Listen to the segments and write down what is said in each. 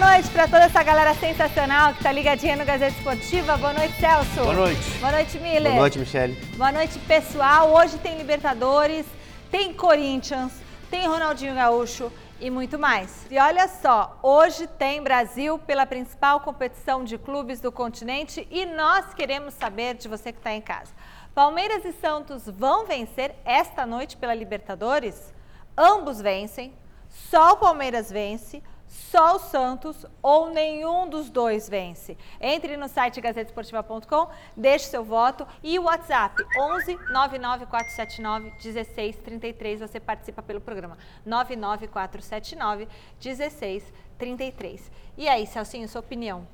noite para toda essa galera sensacional que tá ligadinha no Gazeta Esportiva. Boa noite, Celso. Boa noite. Boa noite, Miller. Boa noite, Michele. Boa noite, pessoal. Hoje tem Libertadores, tem Corinthians, tem Ronaldinho Gaúcho e muito mais. E olha só, hoje tem Brasil pela principal competição de clubes do continente e nós queremos saber de você que está em casa. Palmeiras e Santos vão vencer esta noite pela Libertadores? Ambos vencem, só o Palmeiras vence, só o Santos ou nenhum dos dois vence. Entre no site gazetesportiva.com, deixe seu voto e o WhatsApp 11 99479 1633. Você participa pelo programa 99479 1633. E aí, Celcinho, sua opinião?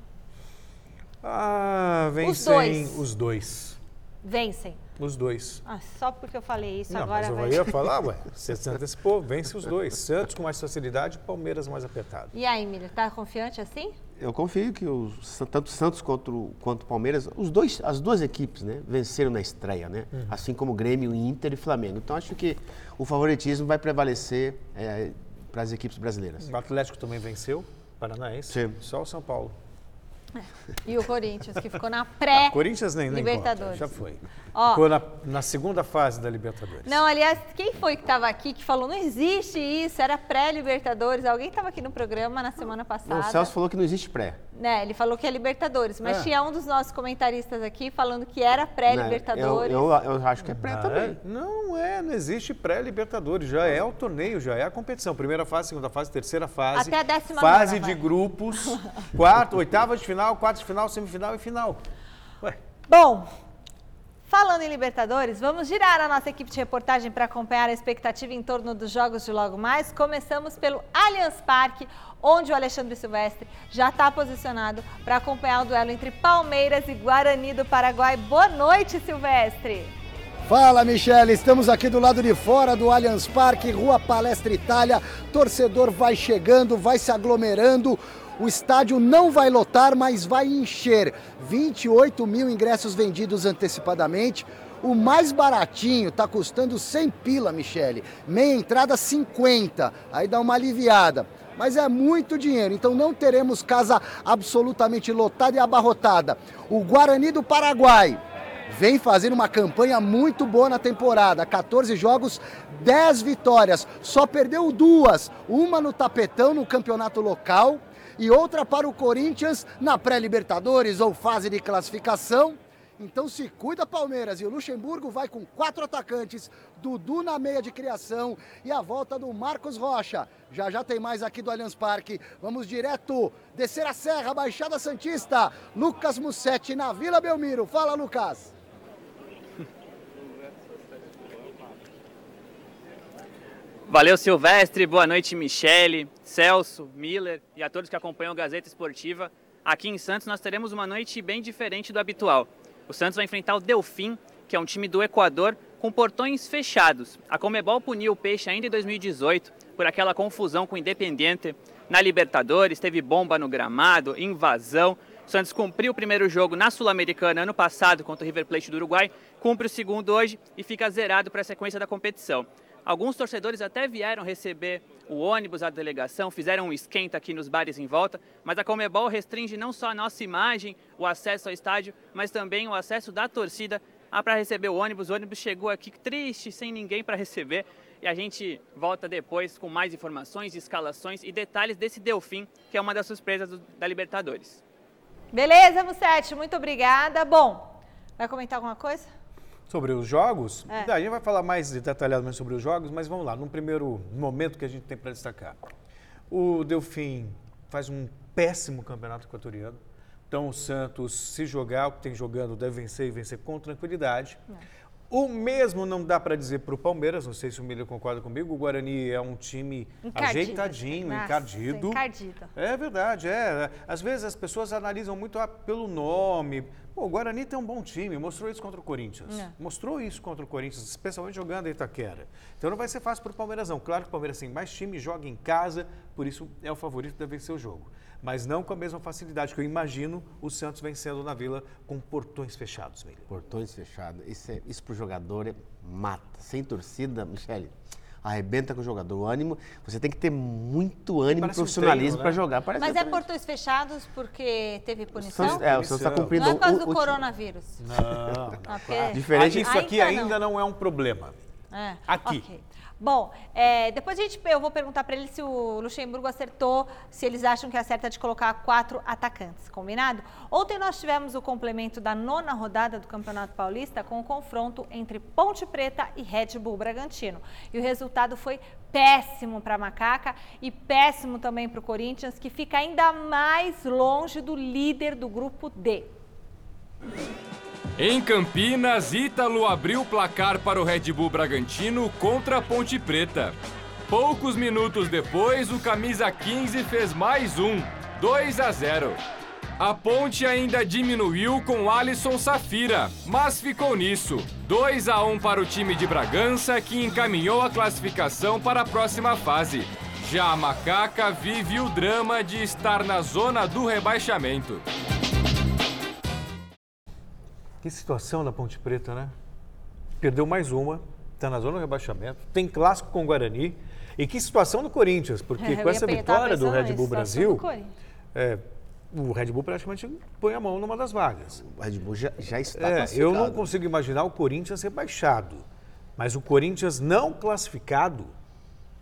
Ah, vencem Os dois. os dois. Vencem. Os dois. Ah, só porque eu falei isso Não, agora mas eu vai. ia falar, ué, você se antecipou, vence os dois. Santos com mais facilidade, Palmeiras mais apertado. E aí, Miller, tá confiante assim? Eu confio que os, tanto Santos quanto, quanto Palmeiras, os dois, as duas equipes, né, venceram na estreia, né? Assim como Grêmio, Inter e Flamengo. Então acho que o favoritismo vai prevalecer é, para as equipes brasileiras. O Atlético também venceu, Paranaense. Sim. Só o São Paulo. E o Corinthians, que ficou na pré. Corinthians nem, nem conta, Libertadores. já foi. Ó. Ficou na, na segunda fase da Libertadores. Não, aliás, quem foi que estava aqui que falou não existe isso, era pré-Libertadores? Alguém estava aqui no programa na semana passada. Não, o Celso falou que não existe pré. Né, ele falou que é Libertadores, mas É. tinha um dos nossos comentaristas aqui falando que era né? pré-Libertadores. Eu, eu, eu acho que é pré Ah, também. é? Não é, não existe pré-Libertadores, já é o torneio, já é a competição. Primeira fase, segunda fase, terceira fase. Até a décima Fase de vai. grupos, quarto, oitava de final, quarto de final, semifinal e final. Ué, Bom, falando em Libertadores, vamos girar a nossa equipe de reportagem para acompanhar a expectativa em torno dos jogos de logo mais. Começamos pelo Allianz Parque, onde o Alexandre Silvestre já está posicionado para acompanhar o duelo entre Palmeiras e Guarani do Paraguai. Boa noite, Silvestre! Fala, Michele. Estamos aqui do lado de fora do Allianz Parque, Rua Palestra Itália. Torcedor vai chegando, vai se aglomerando. O estádio não vai lotar, mas vai encher. 28 mil ingressos vendidos antecipadamente. O mais baratinho está custando 100 pila, Michele. Meia entrada 50. Aí dá uma aliviada. Mas é muito dinheiro, então não teremos casa absolutamente lotada e abarrotada. O Guarani do Paraguai vem fazendo uma campanha muito boa na temporada. 14 jogos, 10 vitórias. Só perdeu duas. Uma no tapetão no campeonato local e outra para o Corinthians na pré-Libertadores ou fase de classificação. Então se cuida Palmeiras e o Luxemburgo vai com quatro atacantes, Dudu na meia de criação e a volta do Marcos Rocha. Já já tem mais aqui do Allianz Parque. Vamos direto descer a serra, Baixada Santista. Lucas Mussetti na Vila Belmiro. Fala, Lucas. Valeu, Silvestre. Boa noite, Michele, Celso, Miller e a todos que acompanham a Gazeta Esportiva. Aqui em Santos nós teremos uma noite bem diferente do habitual. O Santos vai enfrentar o Delfim, que é um time do Equador, com portões fechados. A Comebol puniu o Peixe ainda em 2018 por aquela confusão com o Independiente na Libertadores, teve bomba no gramado, invasão. O Santos cumpriu o primeiro jogo na Sul-Americana ano passado contra o River Plate do Uruguai, cumpre o segundo hoje e fica zerado para a sequência da competição. Alguns torcedores até vieram receber o ônibus da delegação, fizeram um esquenta aqui nos bares em volta, mas a Comebol restringe não só a nossa imagem, o acesso ao estádio, mas também o acesso da torcida para receber o ônibus. O ônibus chegou aqui triste, sem ninguém para receber, e a gente volta depois com mais informações, escalações e detalhes desse Delfim, que é uma das surpresas do- da Libertadores. Beleza, Mussetti, muito obrigada. Bom, vai comentar alguma coisa? Sobre os jogos, É. a gente vai falar mais detalhadamente sobre os jogos, mas vamos lá, num primeiro momento que a gente tem para destacar. O Delfim faz um péssimo campeonato equatoriano. Então o Santos, se jogar o que tem jogando, deve vencer e vencer com tranquilidade. O mesmo não dá para dizer para o Palmeiras, não sei se o Miller concorda comigo, o Guarani é um time Encardido. ajeitadinho, Nossa, encardido. encardido. É verdade, é. Às vezes as pessoas analisam muito ah, pelo nome. Pô, o Guarani tem um bom time, mostrou isso contra o Corinthians. É. Mostrou isso contra o Corinthians, especialmente jogando em Itaquera. Então não vai ser fácil para o Palmeiras, não. Claro que o Palmeiras tem mais time, joga em casa, por isso é o favorito, deve vencer o jogo. Mas não com a mesma facilidade que eu imagino o Santos vencendo na Vila com portões fechados, Miller. Portões fechados. Isso, é, isso pro jogador é mata. Sem torcida, Michele, arrebenta com o jogador. O ânimo, você tem que ter muito ânimo e Parece um profissionalismo treino, para né? jogar. Parece Mas é portões fechados porque teve punição? Santos- é, o Santos está cumprindo Não é por causa o- do o- coronavírus. Não, Ah, porque- Diferente- Isso aqui Ainda ainda não é um problema. É, Aqui. ok. Bom, é, depois a gente, eu vou perguntar para ele se o Luxemburgo acertou, se eles acham que acerta de colocar quatro atacantes, combinado? Ontem nós tivemos o complemento da nona rodada do Campeonato Paulista com o confronto entre Ponte Preta e Red Bull Bragantino. E o resultado foi péssimo para a Macaca e péssimo também para o Corinthians, que fica ainda mais longe do líder do grupo D. Em Campinas, Ítalo abriu o placar para o Red Bull Bragantino contra a Ponte Preta. Poucos minutos depois, o camisa 15 fez mais um, 2 a 0. A Ponte ainda diminuiu com Alisson Safira, mas ficou nisso. 2 a 1 para o time de Bragança, que encaminhou a classificação para a próxima fase. Já a Macaca vive o drama de estar na zona do rebaixamento. Que situação da Ponte Preta, né? Perdeu mais uma, está na zona do rebaixamento, tem clássico com o Guarani. E que situação do Corinthians, porque É, com essa vitória do Red Bull Brasil, é, o Red Bull praticamente põe a mão numa das vagas. O Red Bull já, já está É, classificado. eu não consigo imaginar o Corinthians rebaixado, mas o Corinthians não classificado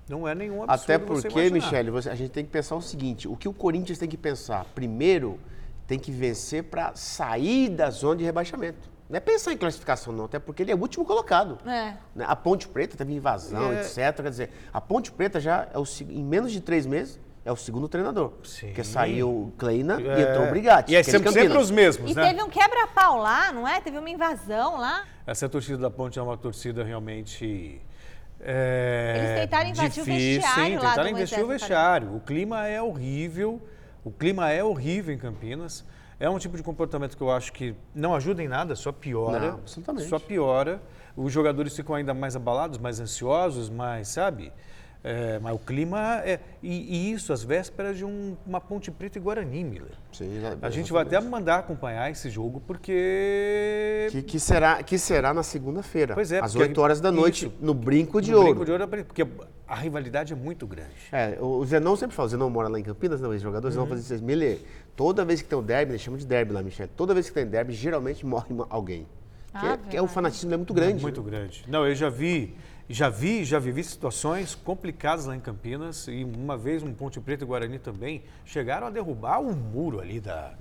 não é nenhum absurdo Até você porque, imaginar. Michele, você- a gente tem que pensar o seguinte: o que o Corinthians tem que pensar? Primeiro, tem que vencer para sair da zona de rebaixamento. Não é pensar em classificação, não, até porque ele é o último colocado. É. Né? A Ponte Preta teve invasão, É. etc. Quer dizer, a Ponte Preta já, é o, em menos de três meses, é o segundo treinador. Sim. Porque saiu o Kleina e É, entrou o Brigatti. E é que é sempre, sempre os mesmos, E né? teve um quebra-pau lá, não é? Teve uma invasão lá. Essa torcida da Ponte é uma torcida realmente. É, Eles tentaram invadir o difícil, vestiário hein? lá Tentaram do investir o vestiário. O clima é horrível. O clima é horrível em Campinas. É um tipo de comportamento que eu acho que não ajuda em nada, só piora. Não, absolutamente. Só piora. Os jogadores ficam ainda mais abalados, mais ansiosos, mais, sabe? É, mas o clima é. E, e isso às vésperas de um- uma Ponte Preta e Guarani, Miller. Sim, A gente vai até mandar acompanhar esse jogo, porque. Que, que será, que será na segunda-feira, Pois é, às porque 8 horas da noite, isso. no Brinco de no Ouro. Brinco de ouro, porque a rivalidade é muito grande. É, o o Zenão sempre fala, o Zenão mora lá em Campinas, não, esse jogador, o Zenão fala assim, Miller, toda vez que tem o derby, eles chamam de derby lá, Michel, toda vez que tem derby, geralmente morre alguém. Que, é- que é, o fanatismo é muito grande. Muito né? grande. Não, eu já vi, já vi, já vivi situações complicadas lá em Campinas e uma vez um Ponte Preta e Guarani também chegaram a derrubar o muro ali da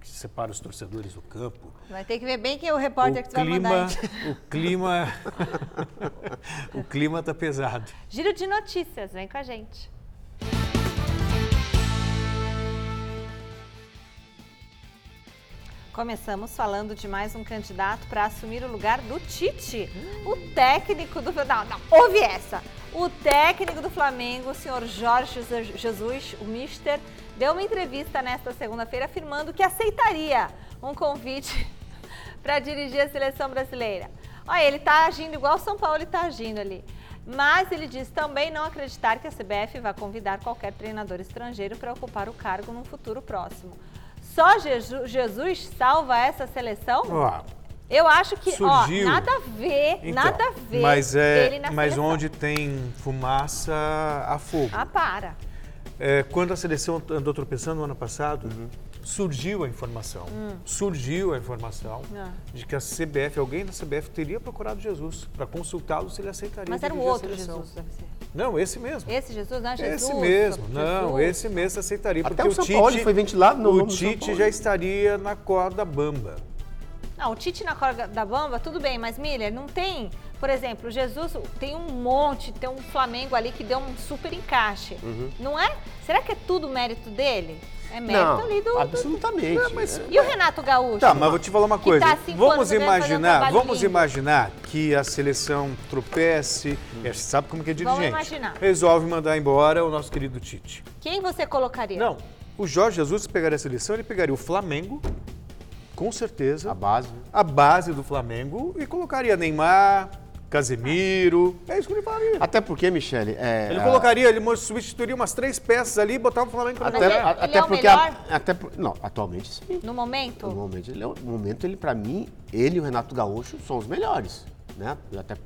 que separa os torcedores do campo. Vai ter que ver bem quem é o repórter que o você vai mandar. clima, aí. o clima, o clima tá pesado. Giro de notícias, vem com a gente. Começamos falando de mais um candidato para assumir o lugar do Tite. O técnico do. Não, não, ouve essa. O técnico do Flamengo, o senhor Jorge Jesus, o Mister, deu uma entrevista nesta segunda-feira afirmando que aceitaria um convite para dirigir a seleção brasileira. Olha, ele está agindo igual o São Paulo está agindo ali. Mas ele diz também não acreditar que a CBF vai convidar qualquer treinador estrangeiro para ocupar o cargo num futuro próximo. Só Jesus salva essa seleção? Ó, Eu acho que, Surgiu. ó, nada a ver, então, nada a ver mas é, mas seleção. onde tem fumaça há fogo. Ah, para. É, quando a seleção andou tropeçando no ano passado, Uhum. Surgiu a informação, surgiu a informação Hum. Ah. de que a CBF, alguém da CBF teria procurado Jesus para consultá-lo se ele aceitaria Mas era a outro. Jesus, deve ser. Não, esse mesmo. Esse Jesus, não é Jesus? esse mesmo, não, Jesus. esse mesmo aceitaria. Até porque o São Tite, Paulo foi ventilado no O Tite já estaria na corda bamba. Não, o Tite na corda da bamba, tudo bem, mas Miller, não tem. Por exemplo, o Jesus tem um monte, tem um Flamengo ali que deu um super encaixe. Uhum. Não é? Será que é tudo mérito dele? É mérito Não, ali do. do- absolutamente. É. E o Renato Gaúcho? Tá, mas vou te falar uma Que coisa. tá há cinco vamos fazer um imaginar, trabalho vamos lindo. imaginar que a seleção tropece, é, você sabe como que é dirigente. Vamos imaginar. Resolve mandar embora o nosso querido Tite. Quem você colocaria? Não, o Jorge Jesus se pegaria a seleção, ele pegaria o Flamengo, com certeza, A base. a base do Flamengo e colocaria Neymar, Casemiro. É isso que ele faria. Até porque, Michele, é, Ele a- colocaria, ele substituiria umas três peças ali e botava o Flamengo até, ele- a- ele até é o porque a- até não, atualmente sim. No momento? No momento, ele, é no momento ele para mim, ele e o Renato Gaúcho são os melhores, né? Até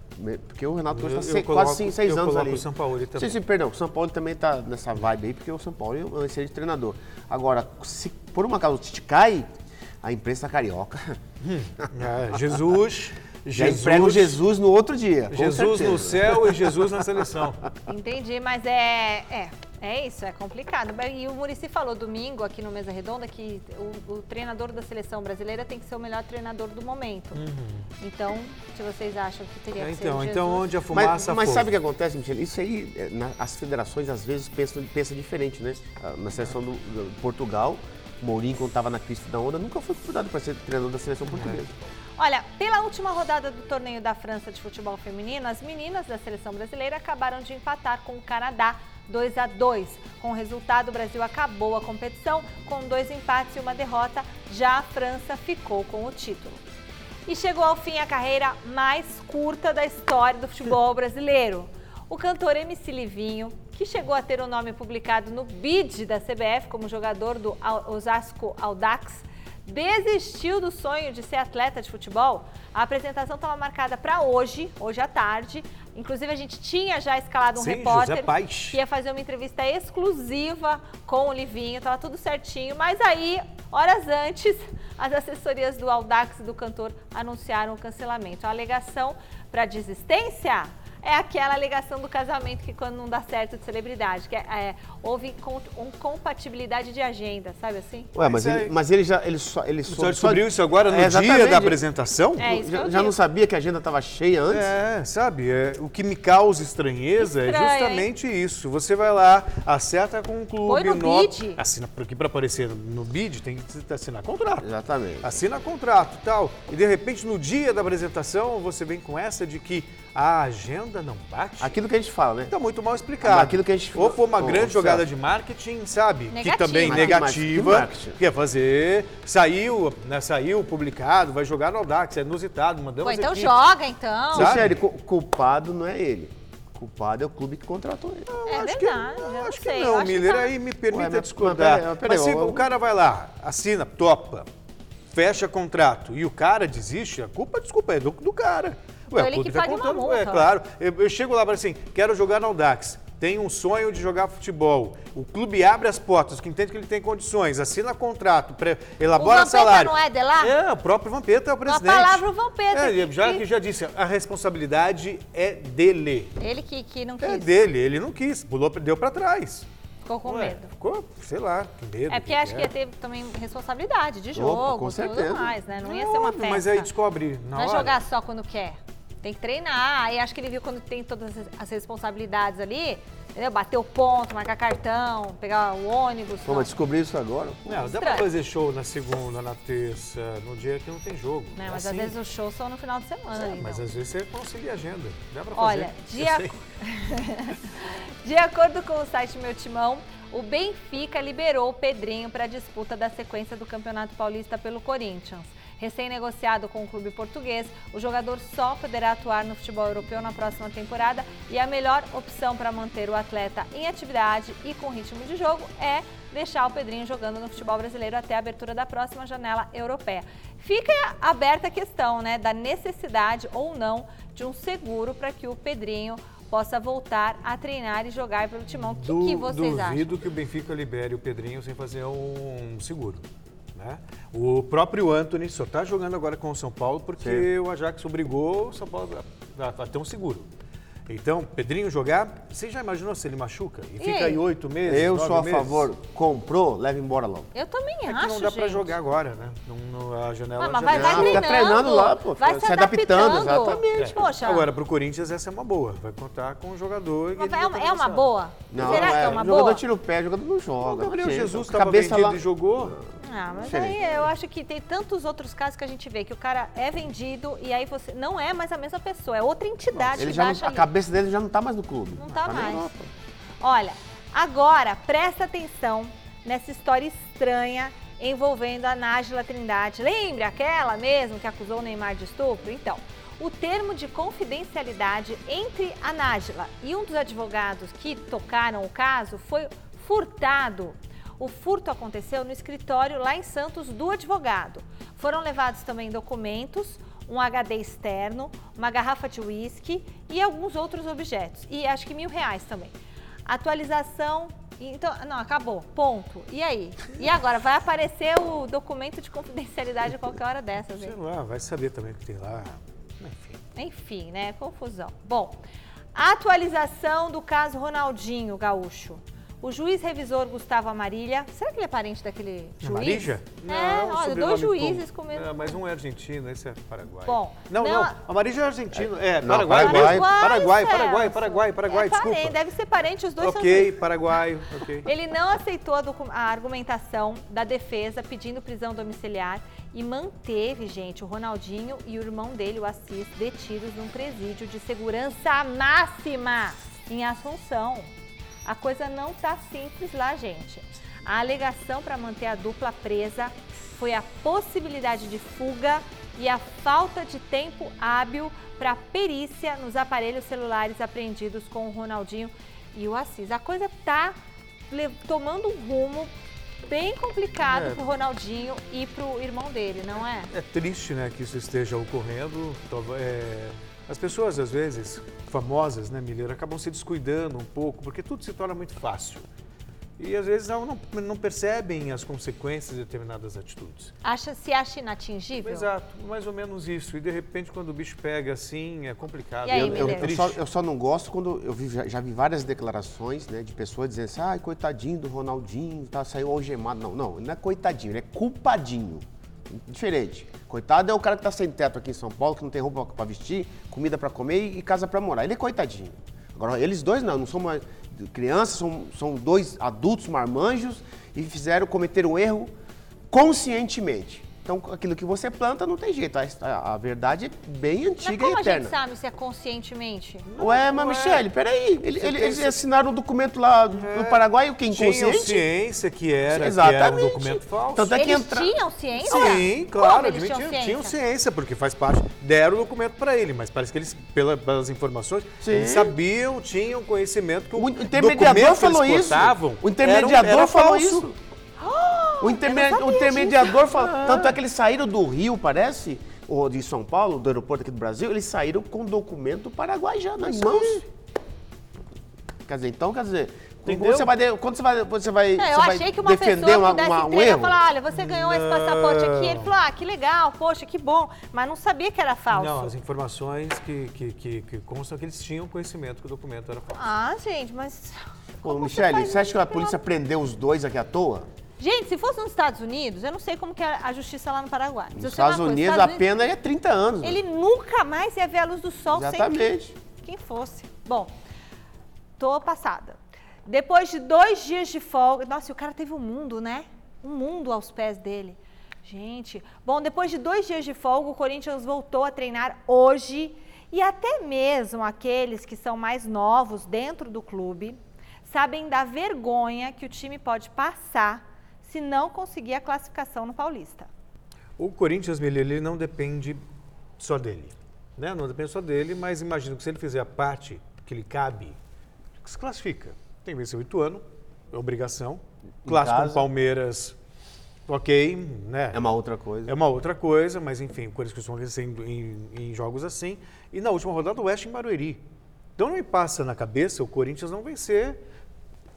Porque o Renato Gaúcho está quase cinco, seis anos ali. o Sampaoli também. Sim, sim, perdão. O São Paulo também está nessa vibe aí, porque o São Paulo é um excelente treinador. Agora, se por uma causa o Tite cai, a imprensa carioca É, Jesus, já emprega o Jesus no outro dia. Jesus certeza. no céu e Jesus na seleção. Entendi, mas é, é, é isso, é complicado. E o Murici falou domingo aqui no Mesa Redonda que o, o treinador da seleção brasileira tem que ser o melhor treinador do momento. Então, se vocês acham que teria É, que ser o então, Jesus... então onde a Mas, fumaça mas for. sabe o que acontece, Michele? Isso aí, é, na- as federações às vezes pensam, pensam diferente, né? Ah, Na seleção do, do Portugal, Mourinho, quando estava na crise da onda, nunca foi convidado para ser treinador da seleção portuguesa. Olha, pela última rodada do torneio da França de futebol feminino, as meninas da seleção brasileira acabaram de empatar com o Canadá 2 a 2. Com o resultado, o Brasil acabou a competição com dois empates e uma derrota. Já a França ficou com o título. E chegou ao fim a carreira mais curta da história do futebol brasileiro. O cantor MC Livinho, que chegou a ter o nome publicado no bid da CBF como jogador do Osasco Audax, desistiu do sonho de ser atleta de futebol. A apresentação estava marcada para hoje, hoje à tarde. Inclusive, a gente tinha já escalado um Sim, repórter que ia fazer uma entrevista exclusiva com o Livinho, estava tudo certinho. Mas aí, horas antes, as assessorias do Audax e do cantor anunciaram o cancelamento. A alegação para desistência é aquela alegação do casamento que quando não dá certo de celebridade, que é, é, houve com- um compatibilidade de agenda, sabe assim? Ué, mas, ele, mas ele já ele só, ele O só, descobriu isso agora no É, dia da apresentação? É isso que Já, eu já não sabia que a agenda estava cheia antes? É, sabe, é, o que me causa estranheza Estranho, é justamente isso. Você vai lá, acerta com um clube, Põe no no- bid. assina porque para aparecer no bid tem que assinar contrato. Exatamente. Assina contrato e tal. E de repente no dia da apresentação você vem com essa de que a agenda não bate. Aquilo que a gente fala, né? Tá muito mal explicado. Aquilo que a gente- Ou foi uma grande jogada de marketing, sabe? Que Negativa. também Mas que- que negativa. marketing? Que é fazer. Saiu, né, saiu publicado, vai jogar no Audax, é inusitado, mandamos Pô, então equipes. joga, então. Sabe? Cu- culpado não é ele. Culpado é o clube que contratou ele. É acho verdade, que, eu não acho sei, que não, acho que Miller, tá. aí me permita Ué, mas- discordar. mas peraí, peraí, Mas se eu- o cara vai lá, assina, topa, fecha contrato e o cara desiste, a culpa, desculpa, é do, do cara. Então o ele que pague uma contando- multa. É claro, eu, eu chego lá e falo assim, quero jogar no Audax. Tem um sonho de jogar futebol. O clube abre as portas, que entende que ele tem condições, assina contrato, pré- elabora O Vampeta salário. não é de lá? É, o próprio Vampeta é o presidente. palavra o Vampeta, É, que- já que- que já disse, a responsabilidade é dele. Ele que, que não quis, É dele, ele não quis, pulou, deu pra trás. ficou com Ué, medo. Ficou, sei lá, que medo. É porque acho que ia ter também responsabilidade de Opa, jogo, com tudo certeza. mais, né? Não ia ser uma festa. Mas aí descobre na Não é hora. jogar só quando quer. Tem que treinar. Aí acho que ele viu quando tem todas as responsabilidades ali, entendeu? Bater o ponto, marcar cartão, pegar o ônibus. Pô, não. mas descobrir isso agora. pô. Não, dá pra fazer show na segunda, na terça, no dia que não tem jogo. É Mas assim. às vezes os shows são no final de semana. É, mas não. às vezes você concilia a agenda. Dá pra fazer. Olha, de, ac- de acordo com o site Meu Timão, o Benfica liberou o Pedrinho para a disputa da sequência do Campeonato Paulista pelo Corinthians. Recém-negociado com o clube português, o jogador só poderá atuar no futebol europeu na próxima temporada e a melhor opção para manter o atleta em atividade e com ritmo de jogo é deixar o Pedrinho jogando no futebol brasileiro até a abertura da próxima janela europeia. Fica aberta a questão né, da necessidade ou não de um seguro para que o Pedrinho possa voltar a treinar e jogar pelo timão. O que, que vocês acham? duvido que o Benfica libere o Pedrinho sem fazer um seguro. Né? O próprio Anthony só está jogando agora com o São Paulo porque o Ajax obrigou o São Paulo a, a- a ter um seguro. Então, Pedrinho jogar, você já imaginou se ele machuca? E, fica aí? oito meses? Eu sou a meses? favor. Comprou, leva embora logo. Eu também É que acho, não dá gente. jogar agora, né? Não, não- a janela Ah, mas já vai, vai Não, treinando, treinando lá, pô, vai se se adaptando, adaptando. exatamente. Poxa, Agora, pro Corinthians essa é uma boa. Vai contar com o jogador. mas que é ele uma, vai é uma boa? Não, Será que é é, uma o jogador boa? tira o pé, o jogador não joga. O Gabriel não. Jesus estava Cabeça vendido lá. e jogou. Ah, mas Diferente. aí eu acho que tem tantos outros casos que a gente vê que o cara é vendido e aí você não é mais a mesma pessoa, é outra entidade Ele já não- a cabeça dele já não tá mais no clube. Não tá na mais. Olha, agora presta atenção nessa história estranha envolvendo a Nájila Trindade. Lembra aquela mesmo que acusou o Neymar de estupro? Então, o termo de confidencialidade entre a Nájila e um dos advogados que tocaram o caso foi furtado. O furto aconteceu no escritório lá em Santos do advogado. Foram levados também documentos, um HD externo, uma garrafa de uísque e alguns outros objetos. E acho que mil reais também. Atualização. Então, não, acabou. Ponto. E aí? E agora? Vai aparecer o documento de confidencialidade a qualquer hora dessas, Sei hein? lá, vai saber também o que tem lá. Enfim. Enfim, né? Confusão. Bom, atualização do caso Ronaldinho Gaúcho. O juiz revisor Gustavo Amarília, será que ele é parente daquele juiz? Amarija? É, o olha, dois juízes como- com mesmo É, mas um é argentino, esse é paraguai. Bom, não, não, não, Amarija é argentino. É, Não, Paraguai. Paraguai. Paraguai. Paraguai, Paraguai, Paraguai, é desculpa. Parente, deve ser parente, os dois são Ok, juízes. paraguaio, ok. Ele não aceitou a, a argumentação da defesa pedindo prisão domiciliar e manteve, gente, o Ronaldinho e o irmão dele, o Assis, detidos num presídio de segurança máxima em Assunção. A coisa não tá simples lá, gente. A alegação para manter a dupla presa foi a possibilidade de fuga e a falta de tempo hábil para perícia nos aparelhos celulares apreendidos com o Ronaldinho e o Assis. A coisa tá tomando um rumo bem complicado É. pro Ronaldinho e pro irmão dele, não é? É triste, né, que isso esteja ocorrendo. É, As pessoas, às vezes, famosas, né, Mileiro, acabam se descuidando um pouco, porque tudo se torna muito fácil. E, às vezes, não, não- percebem as consequências de determinadas atitudes. Acha, se acha inatingível? Exato, mais ou menos isso. E, de repente, quando o bicho pega assim, é complicado. E aí, eu, eu- Mineiro? eu só, eu só não gosto quando eu vi- já, já vi várias declarações né, de pessoas dizendo assim, ai, coitadinho do Ronaldinho, tá, saiu algemado. Não, não, não é coitadinho, ele é culpadinho. Diferente. Coitado é o cara que tá sem teto aqui em São Paulo, que não tem roupa pra vestir, comida pra comer e casa pra morar. Ele é coitadinho. Agora, eles dois não, não são mais crianças, são, são dois adultos marmanjos e fizeram, cometeram um erro conscientemente. Então, aquilo que você planta não tem jeito. A, a- a verdade é bem Mas antiga como e a eterna. gente sabe se é conscientemente? Ué, mas Michele, peraí. Ele- ele- eles assinaram um documento lá do do Paraguai, o que? Tinham Inconsciente? ciência que era, que era um Exatamente. documento falso. Tanto é que Eles entra... tinham ciência? Sim, claro, Como admitiam, tinham tinham ciência? porque faz parte. Deram o documento para ele, mas parece que eles, pela- pelas informações, Sim. eles sabiam, tinham conhecimento que o, O intermediador documento que falou eles isso. O intermediador era- era falou falso. isso. O, interme- não o intermediador falou. Tanto é que eles saíram do Rio, parece, ou de São Paulo, do aeroporto aqui do Brasil, eles saíram com documento paraguai já nas mãos. Quer dizer, então, quer dizer, Entendeu? você vai, quando você vai, você vai, É, eu você vai achei que uma defender pessoa uma- pudesse uma- um entregar e erro. falar, olha, você ganhou esse passaporte aqui. Ele falou, ah, que legal, poxa, que bom. Mas não sabia que era falso. Não, as informações que, que, que, que constam que eles tinham conhecimento que o documento era falso. Ah, gente, mas... Ô, Michele, faz você acha que a polícia prendeu os dois aqui à toa? Gente, se fosse nos Estados Unidos, eu não sei como que é a justiça lá no Paraguai. Nos Estados coisa, Unidos Estados a pena é 30 anos. Ele nunca mais ia ver a luz do sol sem Exatamente. que- quem fosse. Bom, tô passada. Depois de dois dias de folga, nossa, e o cara teve um mundo, né? Um mundo aos pés dele. Gente, bom, depois de dois dias de folga, o Corinthians voltou a treinar hoje e até mesmo aqueles que são mais novos dentro do clube sabem da vergonha que o time pode passar se não conseguir a classificação no Paulista. O Corinthians, ele não depende só dele. Né? Não depende só dele, mas imagino que se ele fizer a parte que lhe cabe, se classifica. Tem que vencer o Ituano, é obrigação. Clássico com casa. Palmeiras, ok, né? É uma outra coisa. É uma outra coisa, mas enfim, o Corinthians costuma vencer em, em- em jogos assim. E na última rodada, o Oeste em Barueri. Então não me passa na cabeça o Corinthians não vencer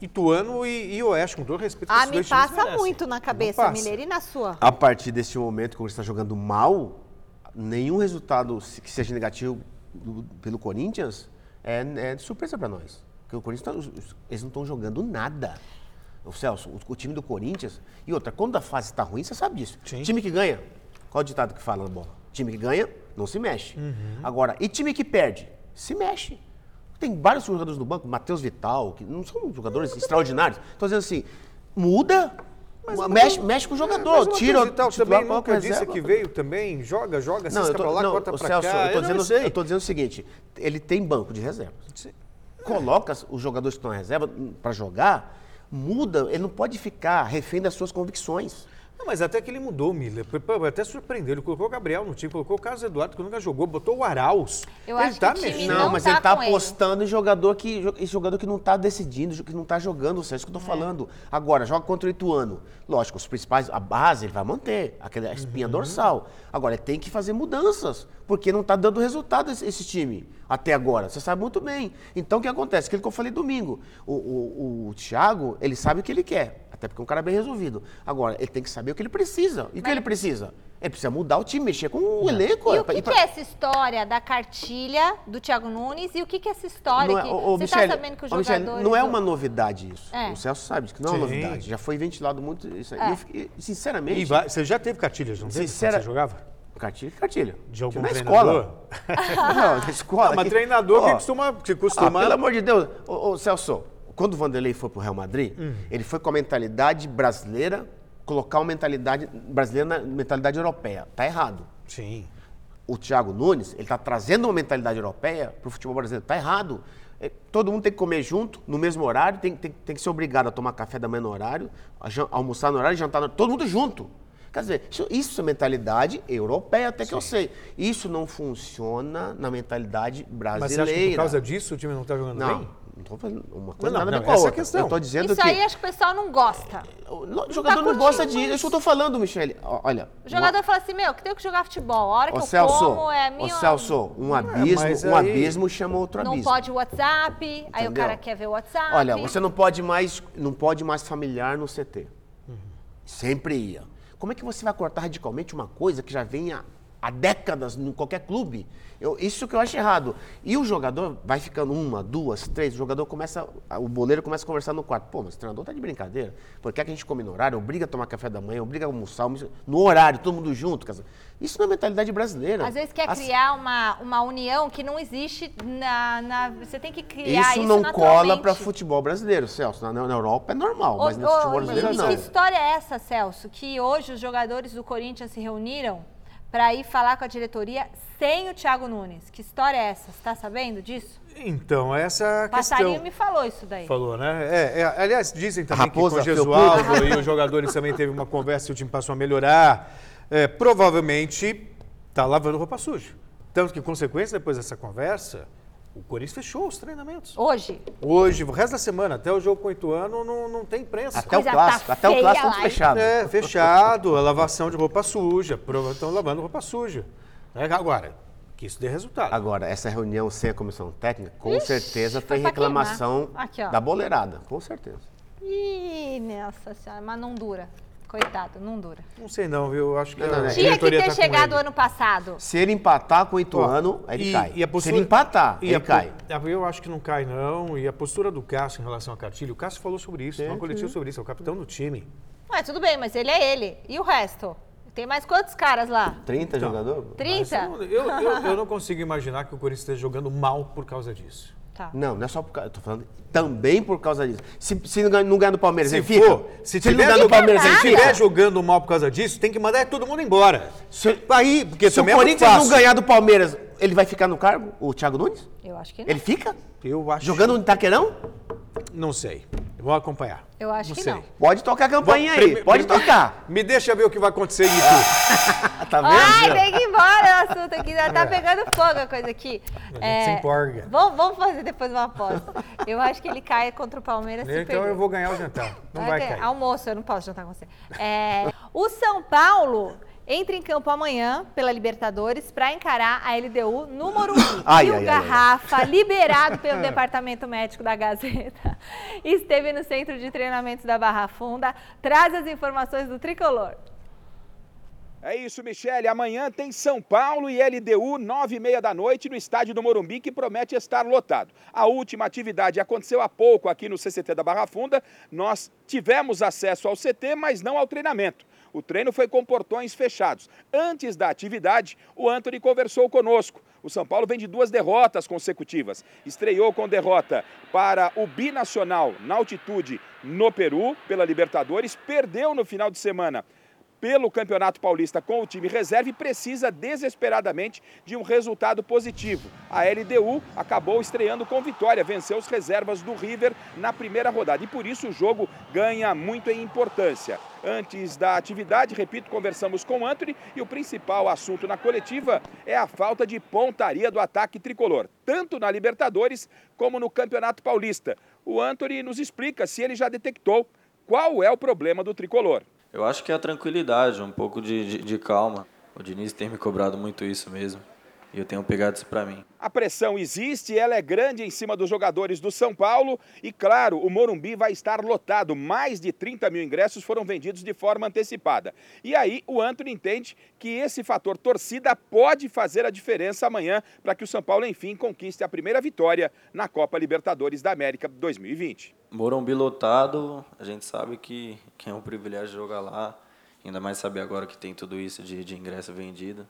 Ituano e, e Oeste, com todo respeito. que Ah, me times passa muito na cabeça. Mineiro. E na sua? A partir desse momento que o Corinthians está jogando mal, nenhum resultado que seja negativo do- pelo Corinthians é, é de surpresa para nós. Porque o Corinthians, tá- eles não estão jogando nada. O Celso, o, o time do Corinthians. E outra, quando a fase está ruim, você sabe disso. Sim. Time que ganha, qual o ditado que fala na bola? Time que ganha, não se mexe. Uhum. Agora, e time que perde? Se mexe. Tem vários jogadores do banco, Matheus Vital, que não são jogadores extraordinários. Estou dizendo assim, muda, mexe, mexe com o jogador, Mas o tira Matheus Vital titular, também nunca disse reserva. que veio também, joga, joga, Não, eu tô, pra lá, não, corta pra Celso, cá. eu tô, não dizendo, eu tô dizendo o seguinte, ele tem banco de reserva. Coloca os jogadores que estão na reserva para jogar, muda, ele não pode ficar refém das suas convicções. Não, mas até que ele mudou, Miller. Até surpreendeu. Ele colocou o Gabriel no time, colocou o Carlos Eduardo, que nunca jogou, botou o Arauz. Eu ele acho tá que o time mexendo. Não, não mas tá ele tá com ele. apostando em jogador que, esse jogador que não tá decidindo, que não tá jogando, Sérgio, isso que eu tô falando. Agora, joga contra o Ituano. Lógico, os principais, a base ele vai manter, aquela espinha dorsal. Agora, ele tem que fazer mudanças, porque não tá dando resultado esse, esse time até agora. Você sabe muito bem. Então, o que acontece? Aquilo que eu falei domingo. O, o, o Thiago, ele sabe o que ele quer, até porque é um cara bem resolvido. Agora, ele tem que saber o que ele precisa. E o que ele precisa? Ele precisa mudar o time, mexer com o elenco. E o pra- que, pra- que é essa história da cartilha do Thiago Nunes e o que, que é essa história é- que ô, ô, você Michele, tá sabendo que os ô, Michele, jogadores... não é uma novidade isso. É. O Celso sabe que não é uma Sim. novidade. Já foi ventilado muito isso aí. É. E eu fiquei- sinceramente, E vai- você já teve cartilhas, não teve? Sincera- Você jogava? cartilha, cartilha. De algum na treinador? escola. não, na escola. Não, mas Que- treinador que Ó, costuma. Que ah, costuma... pelo amor de Deus. Ô, ô, Celso, quando o Vanderlei foi pro Real Madrid, Hum. ele foi com a mentalidade brasileira, colocar uma mentalidade brasileira na mentalidade europeia. Tá errado. Sim. o Thiago Nunes, ele está trazendo uma mentalidade europeia para o futebol brasileiro. Está errado. É, Todo mundo tem que comer junto, no mesmo horário, tem, tem- tem que ser obrigado a tomar café da manhã no horário, almoçar no horário, jantar no todo mundo junto. Quer dizer, isso, isso é mentalidade europeia, até que eu sei. Isso não funciona na mentalidade Mas você brasileira. acha que por causa disso o time não está jogando Não, bem? Não estou falando uma coisa Não, não, nada a ver não, com a essa é a outra. questão. Eu estou dizendo Isso que aí acho que o pessoal não gosta. o jogador não, curtindo gosta disso. isso. É isso que eu estou falando, Michele. Olha, O jogador fala assim, meu, que tenho que jogar futebol. A hora que Ô eu Celso, como é a ô minha... Celso, um abismo, mas um aí- abismo chama outro Não abismo. pode WhatsApp, aí o Entendeu? cara quer ver o WhatsApp. Olha, você não pode mais, não pode mais familiar no CT. Sempre ia. Como é que você vai cortar radicalmente uma coisa que já vem há, há décadas em qualquer clube? Eu- isso que eu acho errado. E o jogador vai ficando uma, duas, três, o jogador começa, o boleiro começa a conversar no quarto. Pô, mas o treinador tá de brincadeira. Por que, é que a gente come no horário? Obriga a tomar café da manhã, obriga a almoçar, no horário, todo mundo junto. Isso não é mentalidade brasileira. Às vezes quer As- criar uma, uma união que não existe na, na- Você tem que criar isso, Isso não cola para futebol brasileiro, Celso. Na, na Europa é normal, mas Ô, no futebol ô, brasileiro e não. que história é essa, Celso? Que hoje os jogadores do Corinthians se reuniram para ir falar com a diretoria sem o Thiago Nunes. Que história é essa? Você está sabendo disso? Então, essa é a O Passarinho questão. me falou isso daí. Falou, né? É, é, aliás, dizem também Raposa que com o. Gesualdo e os jogadores também teve uma conversa e o time passou a melhorar. É, provavelmente está lavando roupa suja. Tanto que, consequência, depois dessa conversa, o Corinthians fechou os treinamentos. Hoje, Hoje, o resto da semana, até o jogo com o Ituano, não, não tem imprensa. Até o Coisa clássico, tá até o clássico lá, fechado. É, fechado, a lavação de roupa suja. Estão lavando roupa suja. Né? Agora, que isso dê resultado. Agora, essa reunião sem a comissão técnica, com Ixi, certeza foi tem reclamação. Aqui, da boleirada, com certeza. Ih, nossa senhora, mas não dura. Coitado, não dura. Não sei não, viu? Eu acho que Não, não, a não. Tinha que diretoria ter tá chegado ano passado. Se ele empatar com o Ituano, Ó, ele e- cai. e a postura- Se ele empatar, e ele a po- cai. Eu acho que não cai, não. E a postura do Cássio em relação à cartilha, o Cássio falou sobre isso, não coletivo sobre isso, é o capitão do time. Ué, tudo bem, mas ele é ele. E o resto? Tem mais quantos caras lá? 30 jogadores? 30? Mas eu, eu, eu- eu não consigo imaginar que o Corinthians esteja jogando mal por causa disso. Tá. Não, não é só por causa. Eu tô falando também por causa disso. Se, se não ganha- não ganhar do Palmeiras, Se ele fica. for, se ele não tiver ganhar do jogando- Palmeiras, se ele fica. estiver jogando mal por causa disso, tem que mandar todo mundo embora. Se, Aí, porque se o é Corinthians não ganhar do Palmeiras, ele vai ficar no cargo? O Thiago Nunes? Eu acho que não. Ele fica? Eu acho. Jogando no Itaquerão? Não sei. Vou acompanhar. Eu acho não que sei. não. Pode tocar a campainha Bom, aí, pode tocar. Me deixa ver o que vai acontecer em Itu. Tá Ai, vendo? tem que ir embora o assunto aqui, já tá pegando fogo a coisa aqui. É. A gente se empolga. Vamos, vamos fazer depois uma aposta. Eu acho que ele cai contra o Palmeiras então perder. eu vou ganhar o jantar. Não vai ter cair. Almoço, eu não posso jantar com você. É, o São Paulo entra em campo amanhã pela Libertadores para encarar a LDU no Morumbi. Ai, e o ai, ai, Garrafa, liberado pelo Departamento Médico da Gazeta, esteve no Centro de Treinamentos da Barra Funda, traz as informações do Tricolor. É isso, Michele. Amanhã tem São Paulo e LDU, nove e meia da noite, no estádio do Morumbi, que promete estar lotado. A última atividade aconteceu há pouco aqui no CCT da Barra Funda. Nós tivemos acesso ao CT, mas não ao treinamento. O treino foi com portões fechados. Antes da atividade, o Anthony conversou conosco. O São Paulo vem de duas derrotas consecutivas. Estreou com derrota para o binacional na altitude no Peru, pela Libertadores, perdeu no final de semana pelo Campeonato Paulista com o time reserva e precisa desesperadamente de um resultado positivo. A LDU acabou estreando com vitória, venceu os reservas do River na primeira rodada e por isso o jogo ganha muito em importância. Antes da atividade, repito, conversamos com Anthony e o principal assunto na coletiva é a falta de pontaria do ataque tricolor, tanto na Libertadores como no Campeonato Paulista. O Anthony nos explica se ele já detectou qual é o problema do tricolor. Eu acho que é a tranquilidade, um pouco de, de, de calma. O Diniz tem me cobrado muito isso mesmo. E eu tenho pegado isso para mim. A pressão existe, ela é grande em cima dos jogadores do São Paulo e, claro, o Morumbi vai estar lotado. Mais de 30 mil ingressos foram vendidos de forma antecipada. E aí o Antônio entende que esse fator torcida pode fazer a diferença amanhã para que o São Paulo, enfim, conquiste a primeira vitória na Copa Libertadores da América 2020. Morumbi lotado, a gente sabe que, que é um privilégio jogar lá, ainda mais saber agora que tem tudo isso de, de ingresso vendido,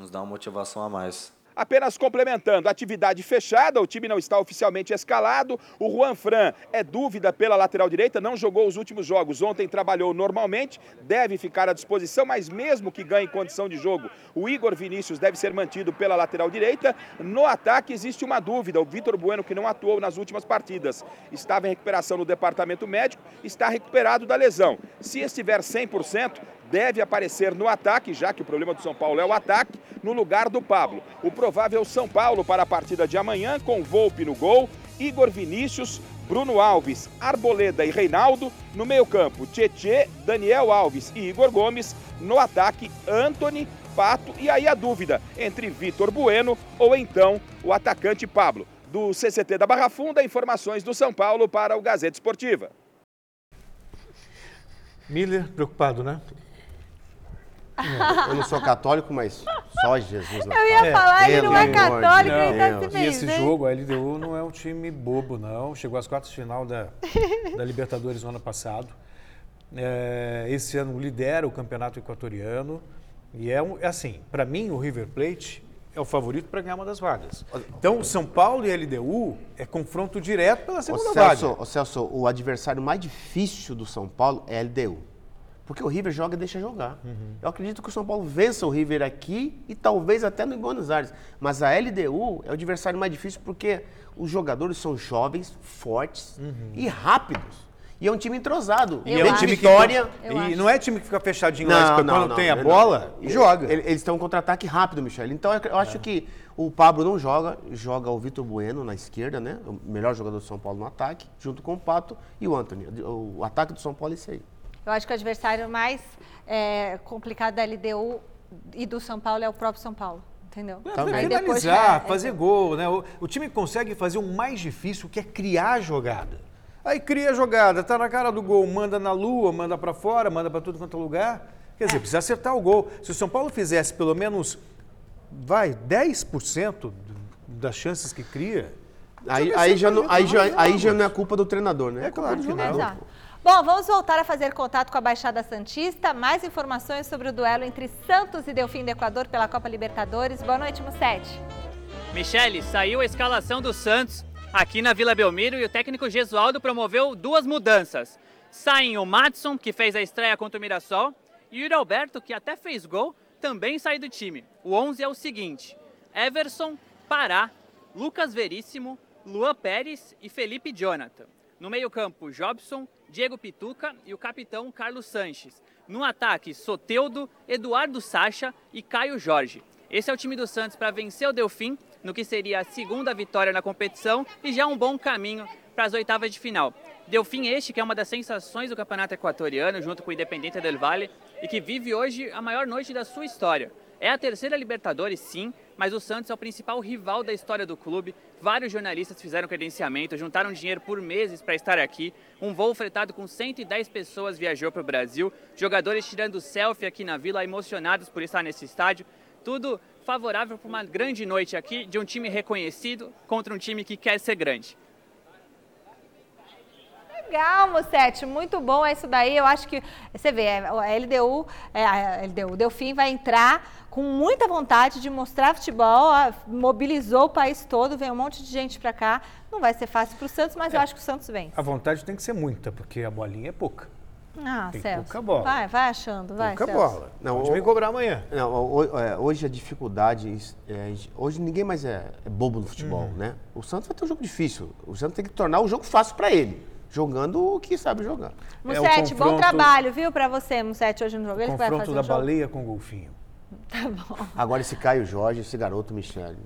nos dá uma motivação a mais. Apenas complementando, atividade fechada, o time não está oficialmente escalado. O Juan Fran é dúvida pela lateral direita, não jogou os últimos jogos. Ontem trabalhou normalmente, deve ficar à disposição, mas mesmo que ganhe condição de jogo, o Igor Vinícius deve ser mantido pela lateral direita. No ataque existe uma dúvida, o Vitor Bueno, que não atuou nas últimas partidas, estava em recuperação no departamento médico, está recuperado da lesão. Se estiver 100%, deve aparecer no ataque, já que o problema do São Paulo é o ataque, no lugar do Pablo. O provável São Paulo para a partida de amanhã, com Volpe no gol, Igor Vinícius, Bruno Alves, Arboleda e Reinaldo. No meio-campo, Tietê, Daniel Alves e Igor Gomes. No ataque, Anthony, Pato. E aí a dúvida entre Vitor Bueno ou então o atacante Pablo. Do CCT da Barra Funda, informações do São Paulo para o Gazeta Esportiva. Miller, preocupado, né? Eu não sou católico, mas só Jesus Eu ia É, falar, ele pelo não é católico, ele tá se E esse jogo, a LDU não é um time bobo, não. Chegou às quartas de final da, da Libertadores no ano passado. É, esse ano lidera o campeonato equatoriano. E é, um, é assim, para mim, o River Plate é o favorito para ganhar uma das vagas. Então, São Paulo e LDU é confronto direto pela Ô, segunda Celso, vaga. ô, Celso, o adversário mais difícil do São Paulo é a LDU. Porque o River joga e deixa jogar. Eu acredito que o São Paulo vença o River aqui e talvez até no Buenos Aires. Mas a LDU é o adversário mais difícil porque os jogadores são jovens, fortes e rápidos. E é um time entrosado. Eu E é um acho. time que Vitória. E acho. não é time que fica fechadinho lá, esperando quando tem a bola, não. joga. Ele- Eles estão um contra-ataque rápido, Michel. Então eu acho que o Pablo não joga, joga o Vitor Bueno na esquerda, né? O melhor jogador do São Paulo no ataque, junto com o Pato e o Anthony. O, o ataque do São Paulo é esse aí. Eu acho que o adversário mais é, complicado da LDU e do São Paulo é o próprio São Paulo. Entendeu? Também. Aí depois, Finalizar, é, é, fazer gol, né? O, o time consegue fazer o mais difícil, que é criar a jogada. Aí cria a jogada, tá na cara do gol, manda na lua, manda para fora, manda para tudo quanto é lugar. Quer dizer, precisa acertar o gol. Se o São Paulo fizesse pelo menos, vai, 10% das chances que cria, Aí, aí, já não, aí, já, aí já não é culpa do treinador, né? É claro culpa do que não. jogador. Exato. Bom, vamos voltar a fazer contato com a Baixada Santista. Mais informações sobre o duelo entre Santos e Delfim do Equador pela Copa Libertadores. Boa noite, Mussete. Michele, saiu a escalação do Santos aqui na Vila Belmiro e o técnico Gesualdo promoveu duas mudanças. Saem o Matson, que fez a estreia contra o Mirassol, e o Alberto, que até fez gol, também sai do time. O 11 é o seguinte: Everson, Pará, Lucas Veríssimo, Luan Pérez e Felipe Jonathan. No meio-campo, Jobson, Diego Pituca e o capitão Carlos Sanches. No ataque, Soteudo, Eduardo Sacha e Caio Jorge. Esse é o time do Santos para vencer o Delfim, no que seria a segunda vitória na competição e já um bom caminho para as oitavas de final. Delfim este, que é uma das sensações do campeonato equatoriano, junto com o Independente del Valle, e que vive hoje a maior noite da sua história. É a terceira Libertadores, sim, mas o Santos é o principal rival da história do clube. Vários jornalistas fizeram credenciamento, juntaram dinheiro por meses para estar aqui. Um voo fretado com 110 pessoas viajou para o Brasil. Jogadores tirando selfie aqui na vila, emocionados por estar nesse estádio. Tudo favorável para uma grande noite aqui de um time reconhecido contra um time que quer ser grande. Legal, Mussete, muito bom é isso daí. Eu acho que você vê, a LDU, é, a LDU, o Delfim vai entrar com muita vontade de mostrar futebol, mobilizou o país todo, vem um monte de gente pra cá. Não vai ser fácil pro Santos, mas eu acho que o Santos vem. a vontade tem que ser muita, porque a bolinha é pouca. Ah, Tem Celso. pouca bola. Vai, vai achando, vai, Pouca Celso. bola. Não, Pode o- vir cobrar amanhã. Não, é, hoje a dificuldade. é, hoje ninguém mais é, é bobo no futebol, Uhum. né? O Santos vai ter um jogo difícil. O Santos tem que tornar o jogo fácil para ele, jogando o que sabe jogar. É o Mussete, bom confronto- trabalho, viu, pra você, Mussete, hoje no jogo. Ele que vai Confronto fazer da jogo. baleia com o golfinho. Tá bom. Agora esse Caio Jorge, esse garoto Michele,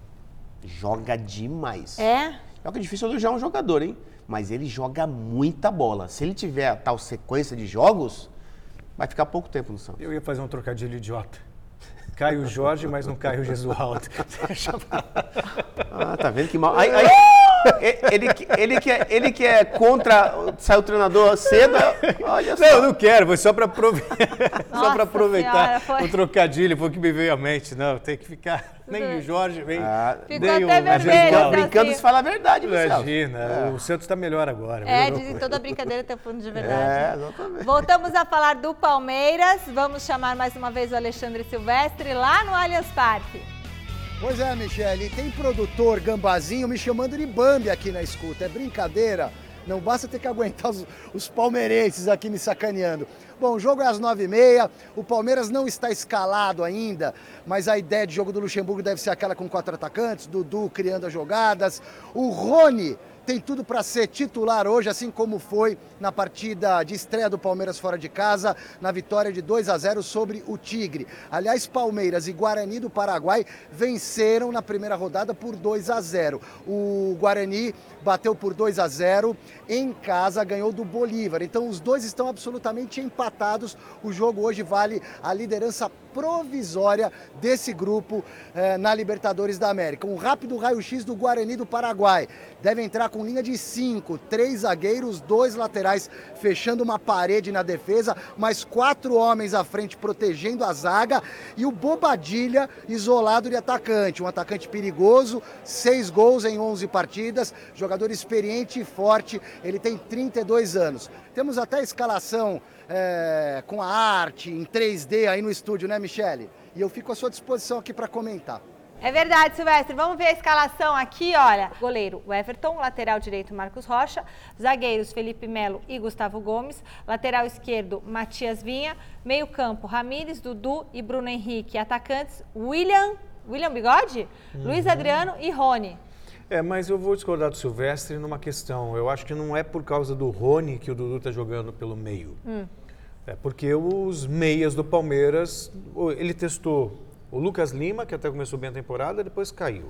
joga demais. É? É o que é difícil elogiar um jogador, hein? Mas ele joga muita bola. Se ele tiver a tal sequência de jogos, vai ficar pouco tempo no Santos. Eu ia fazer um trocadilho idiota. Caio Jorge, mas não Caio Gesualdo. Ah, tá vendo que mal. Aí, aí, ele, que- ele, que é, ele que é contra. Saiu o treinador cedo. Olha só. Não, eu não quero, foi só para pra aproveitar Senhora, foi- o trocadilho, foi o que me veio à mente. Não, tem que ficar. Nem o Jorge, nem, Ah, Ficou nem até o vermelho. Celso. Brincando, se fala a verdade, viu, Celso? Imagina, o Santos está melhor agora. É, dizem com toda brincadeira tem fundo de verdade. É, exatamente. Voltamos a falar do Palmeiras. Vamos chamar mais uma vez o Alexandre Silvestre lá no Allianz Parque. Pois é, Michele, tem produtor gambazinho me chamando de Bambi aqui na escuta. É brincadeira. Não basta ter que aguentar os, os palmeirenses aqui me sacaneando. Bom, o jogo é às nove e meia, o Palmeiras não está escalado ainda, mas a ideia de jogo do Luxemburgo deve ser aquela com quatro atacantes, Dudu criando as jogadas, o Rony tem tudo para ser titular hoje, assim como foi na partida de estreia do Palmeiras fora de casa, na vitória de 2 a 0 sobre o Tigre. Aliás, Palmeiras e Guarani do Paraguai venceram na primeira rodada por 2 a 0. O Guarani bateu por 2 a 0 em casa, ganhou do Bolívar. Então os dois estão absolutamente empatados. O jogo hoje vale a liderança provisória desse grupo eh, na Libertadores da América. Um rápido raio-x do Guarani do Paraguai. Deve entrar com linha de cinco, três zagueiros, dois laterais fechando uma parede na defesa, mais quatro homens à frente protegendo a zaga e o Bobadilha isolado de atacante. Um atacante perigoso, seis gols em 11 partidas, jogador experiente e forte, ele tem 32 anos. Temos até a escalação é, com a arte em 3D aí no estúdio, né, Michele? E eu fico à sua disposição aqui para comentar. É verdade, Silvestre. Vamos ver a escalação aqui, olha. Goleiro, o Everton. Lateral direito, Marcos Rocha. Zagueiros, Felipe Melo e Gustavo Gomes. Lateral esquerdo, Matias Vinha. Meio campo, Ramires, Dudu e Bruno Henrique. Atacantes, William, William Bigode, Luiz Adriano e Rony. É, mas eu vou discordar do Silvestre numa questão. Eu acho que não é por causa do Rony que o Dudu está jogando pelo meio. É porque os meias do Palmeiras, ele testou o Lucas Lima, que até começou bem a temporada, depois caiu.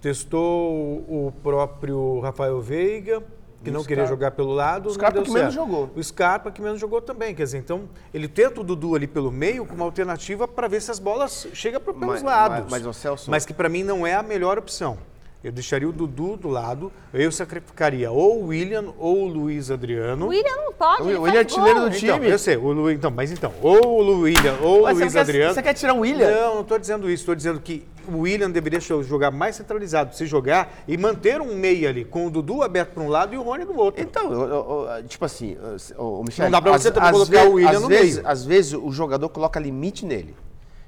Testou o o próprio Rafael Veiga, que não queria jogar pelo lado. não Scarpa que menos certo. jogou. O Scarpa que menos jogou também. Quer dizer, então ele tenta o Dudu ali pelo meio como alternativa para ver se as bolas chegam pra- pelos Mas- lados. mas- mas, Celso- Mas que para mim não é a melhor opção. Eu deixaria o Dudu do lado, eu sacrificaria ou o William ou o Luiz Adriano. O William não pode, O ele William faz é artilheiro gol. do Então, time. eu sei, o Lu, então, mas então, ou o William ou o Mas você Luiz quer- Adriano. você quer tirar o William? Não, não estou dizendo isso, estou dizendo que o William deveria jo- jogar mais centralizado, se jogar e manter um meia ali, com o Dudu aberto para um lado e o Rony do outro. Então, eu- eu- eu- tipo assim, o, Michel, Não dá pra você também colocar o William às no vezes, meio. Às vezes o jogador coloca limite nele.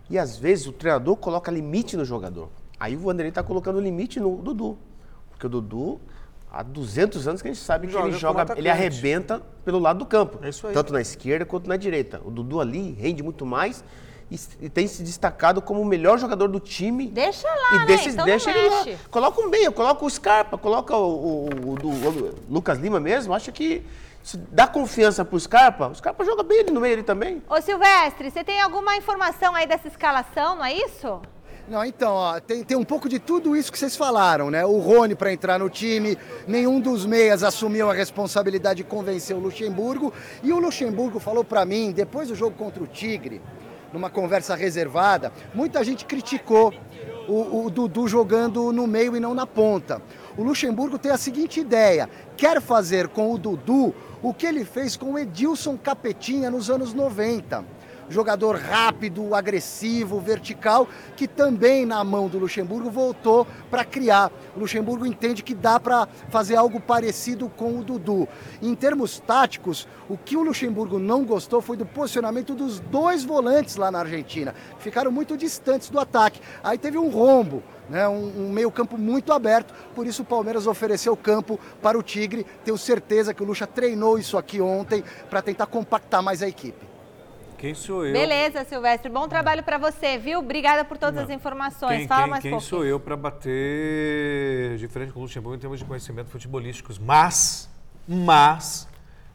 E às vezes o treinador coloca limite no jogador. Aí o Vanderlei tá colocando limite no Dudu. Porque o Dudu, há 200 anos que a gente sabe que Joga ele como joga, atacante. ele arrebenta pelo lado do campo. É isso aí. Tanto na esquerda quanto na direita. O Dudu ali rende muito mais e, e tem se destacado como o melhor jogador do time. Deixa lá, E né? deixa, Então deixa não ele lá. Coloca um meio, coloca o Scarpa, coloca o, o- o o Lucas Lima mesmo. Acho que se dá confiança pro Scarpa, o Scarpa joga bem ali no meio ali também. Ô Silvestre, você tem alguma informação aí dessa escalação, não é isso? Não, então, ó, tem, tem um pouco de tudo isso que vocês falaram, né? O Rony para entrar no time, nenhum dos meias assumiu a responsabilidade de convencer o Luxemburgo. E o Luxemburgo falou para mim, depois do jogo contra o Tigre, numa conversa reservada, muita gente criticou o, o Dudu jogando no meio e não na ponta. O Luxemburgo tem a seguinte ideia: quer fazer com o Dudu o que ele fez com o Edilson Capetinha nos anos 90. Jogador rápido, agressivo, vertical, que também na mão do Luxemburgo voltou para criar. O Luxemburgo entende que dá para fazer algo parecido com o Dudu. Em termos táticos, o que o Luxemburgo não gostou foi do posicionamento dos dois volantes lá na Argentina. Ficaram muito distantes do ataque. Aí teve um rombo né, um, um meio-campo muito aberto, por isso o Palmeiras ofereceu campo para o Tigre. Tenho certeza que o Lucha treinou isso aqui ontem para tentar compactar mais a equipe. Quem sou eu? Beleza, Silvestre. Bom trabalho para você, viu? Obrigada por todas Não. as informações. Quem, Fala quem, mais quem pouquinho. sou eu para bater diferente com o Luxemburgo em termos de conhecimento futebolísticos? Mas, mas,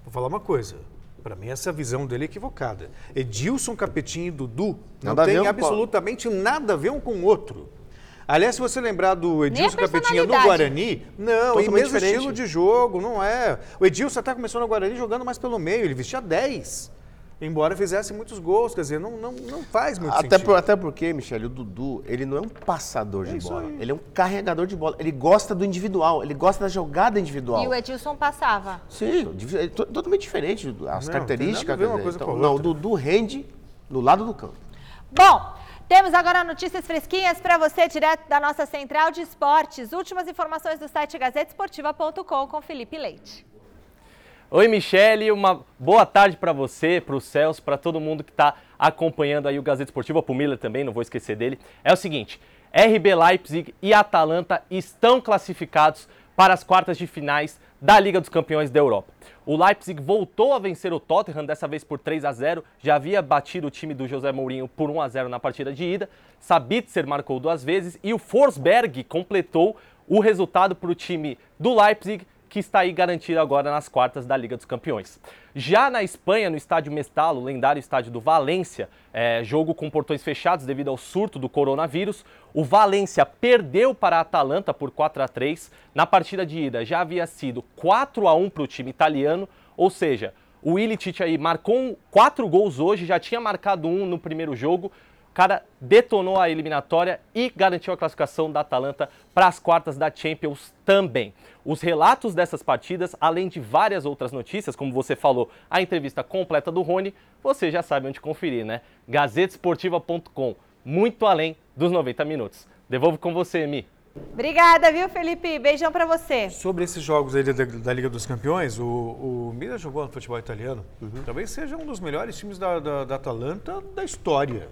vou falar uma coisa. Para mim, essa visão dele é equivocada. Edilson, Capetinho e Dudu não, não tem absolutamente nada a ver um com o outro. Aliás, se você lembrar do Edilson Capetinha no Guarani, não, Totalmente e mesmo diferente. estilo de jogo, não é. O Edilson até começou no Guarani jogando mais pelo meio, ele vestia 10. Embora fizesse muitos gols, quer dizer, não, não, não faz muito até sentido. Por, até porque, Michele, o Dudu, ele não é um passador é de bola, aí. ele é um carregador de bola. Ele gosta do individual, ele gosta da jogada individual. E o Edilson passava. Sim, é totalmente diferente as não, características. Ver uma coisa então. Não, o Dudu rende no lado do campo. Bom, temos agora notícias fresquinhas para você, direto da nossa central de esportes. Últimas informações do site gazetesportiva.com com Felipe Leite. Oi, Michele, uma boa tarde para você, para o Celso, para todo mundo que está acompanhando aí o Gazeta Esportiva, para o Miller também, não vou esquecer dele. É o seguinte, RB Leipzig e Atalanta estão classificados para as quartas de finais da Liga dos Campeões da Europa. O Leipzig voltou a vencer o Tottenham, dessa vez por 3 a 0. Já havia batido o time do José Mourinho por 1 a 0 na partida de ida. Sabitzer marcou duas vezes e o Forsberg completou o resultado para o time do Leipzig, que está aí garantido agora nas quartas da Liga dos Campeões. Já na Espanha, no estádio Mestalo, lendário estádio do Valência, é, jogo com portões fechados devido ao surto do coronavírus, o Valência perdeu para a Atalanta por 4 a 3. Na partida de ida já havia sido 4 a 1 para o time italiano, ou seja, o Ilicic aí marcou quatro gols hoje, já tinha marcado um no primeiro jogo, cara detonou a eliminatória e garantiu a classificação da Atalanta para as quartas da Champions também. Os relatos dessas partidas, além de várias outras notícias, como você falou, a entrevista completa do Rony, você já sabe onde conferir, né? gazetesportiva.com, muito além dos 90 minutos. Devolvo com você, Mi. Obrigada, viu, Felipe? Beijão para você. Sobre esses jogos aí da, da, Liga dos Campeões, o, o Milan jogou no futebol italiano. Uhum. Talvez seja um dos melhores times da, da, da, Atalanta da história.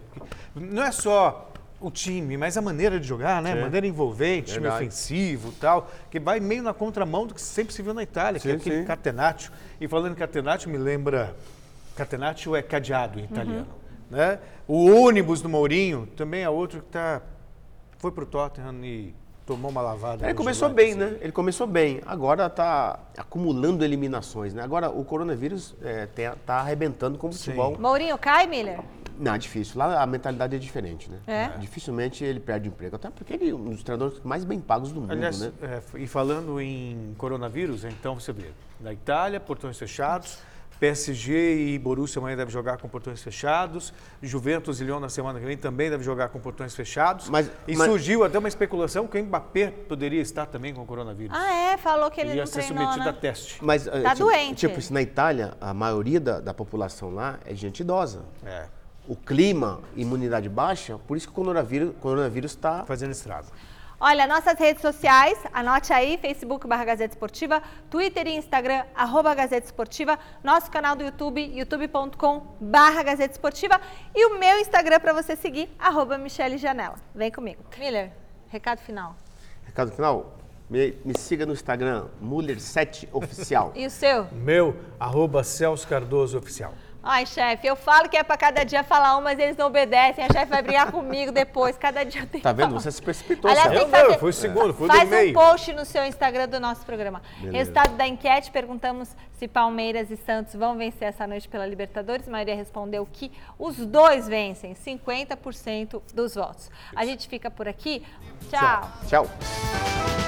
Não é só o time, mas a maneira de jogar, né? Sim. Maneira envolvente, Verdade. time ofensivo tal, que vai meio na contramão do que sempre se viu na Itália, sim, que é aquele sim. catenaccio. E falando em catenaccio, me lembra... Catenaccio é cadeado em italiano. Uhum. Né? O ônibus do Mourinho também é outro que tá, foi para o Tottenham e tomou uma lavada. Ele começou bem, assim. né? Ele começou bem. Agora está acumulando eliminações, né? Agora o coronavírus está é, tá arrebentando com o futebol. Mourinho cai, Miller? Não, é difícil. Lá a mentalidade é diferente, né? É? Dificilmente ele perde emprego. Até porque ele é um dos treinadores mais bem pagos do mundo, Aliás, né? É, e falando em coronavírus, então você vê, na Itália, portões fechados. PSG e Borussia amanhã devem jogar com portões fechados. Juventus e Lyon na semana que vem também devem jogar com portões fechados. Mas, e mas... surgiu até uma especulação que o Mbappé poderia estar também com o coronavírus. Ah, é? Falou que ele, ele ia ser treinou, submetido né? a teste. Mas, eh, tá tipo, doente. Tipo, na Itália, a maioria da, da população lá é gente idosa. É. O clima, imunidade baixa, por isso que o coronavírus está... Fazendo estrago. Olha, nossas redes sociais, anote aí, Facebook barra Gazeta Esportiva, Twitter e Instagram, arroba Gazeta Esportiva, nosso canal do YouTube, youtube.com barra Gazeta Esportiva e o meu Instagram para você seguir, arroba Michele Janela. Vem comigo. Miller, recado final. Recado final? Me, me siga no Instagram, Muller7Oficial. e o seu? Meu, arroba Celso Cardoso Oficial. Ai, chefe, eu falo que é para cada dia falar um, mas eles não obedecem. A chefe vai brigar comigo depois. Cada dia tem Tá vendo? Você se precipitou. Aliás, tem que fazer... não, foi o segundo, foi Faz do meio. um post no seu Instagram do nosso programa. Beleza. Resultado da enquete, perguntamos se Palmeiras e Santos vão vencer essa noite pela Libertadores. A maioria respondeu que os dois vencem, 50% dos votos. A gente fica por aqui. Tchau. Tchau. Tchau.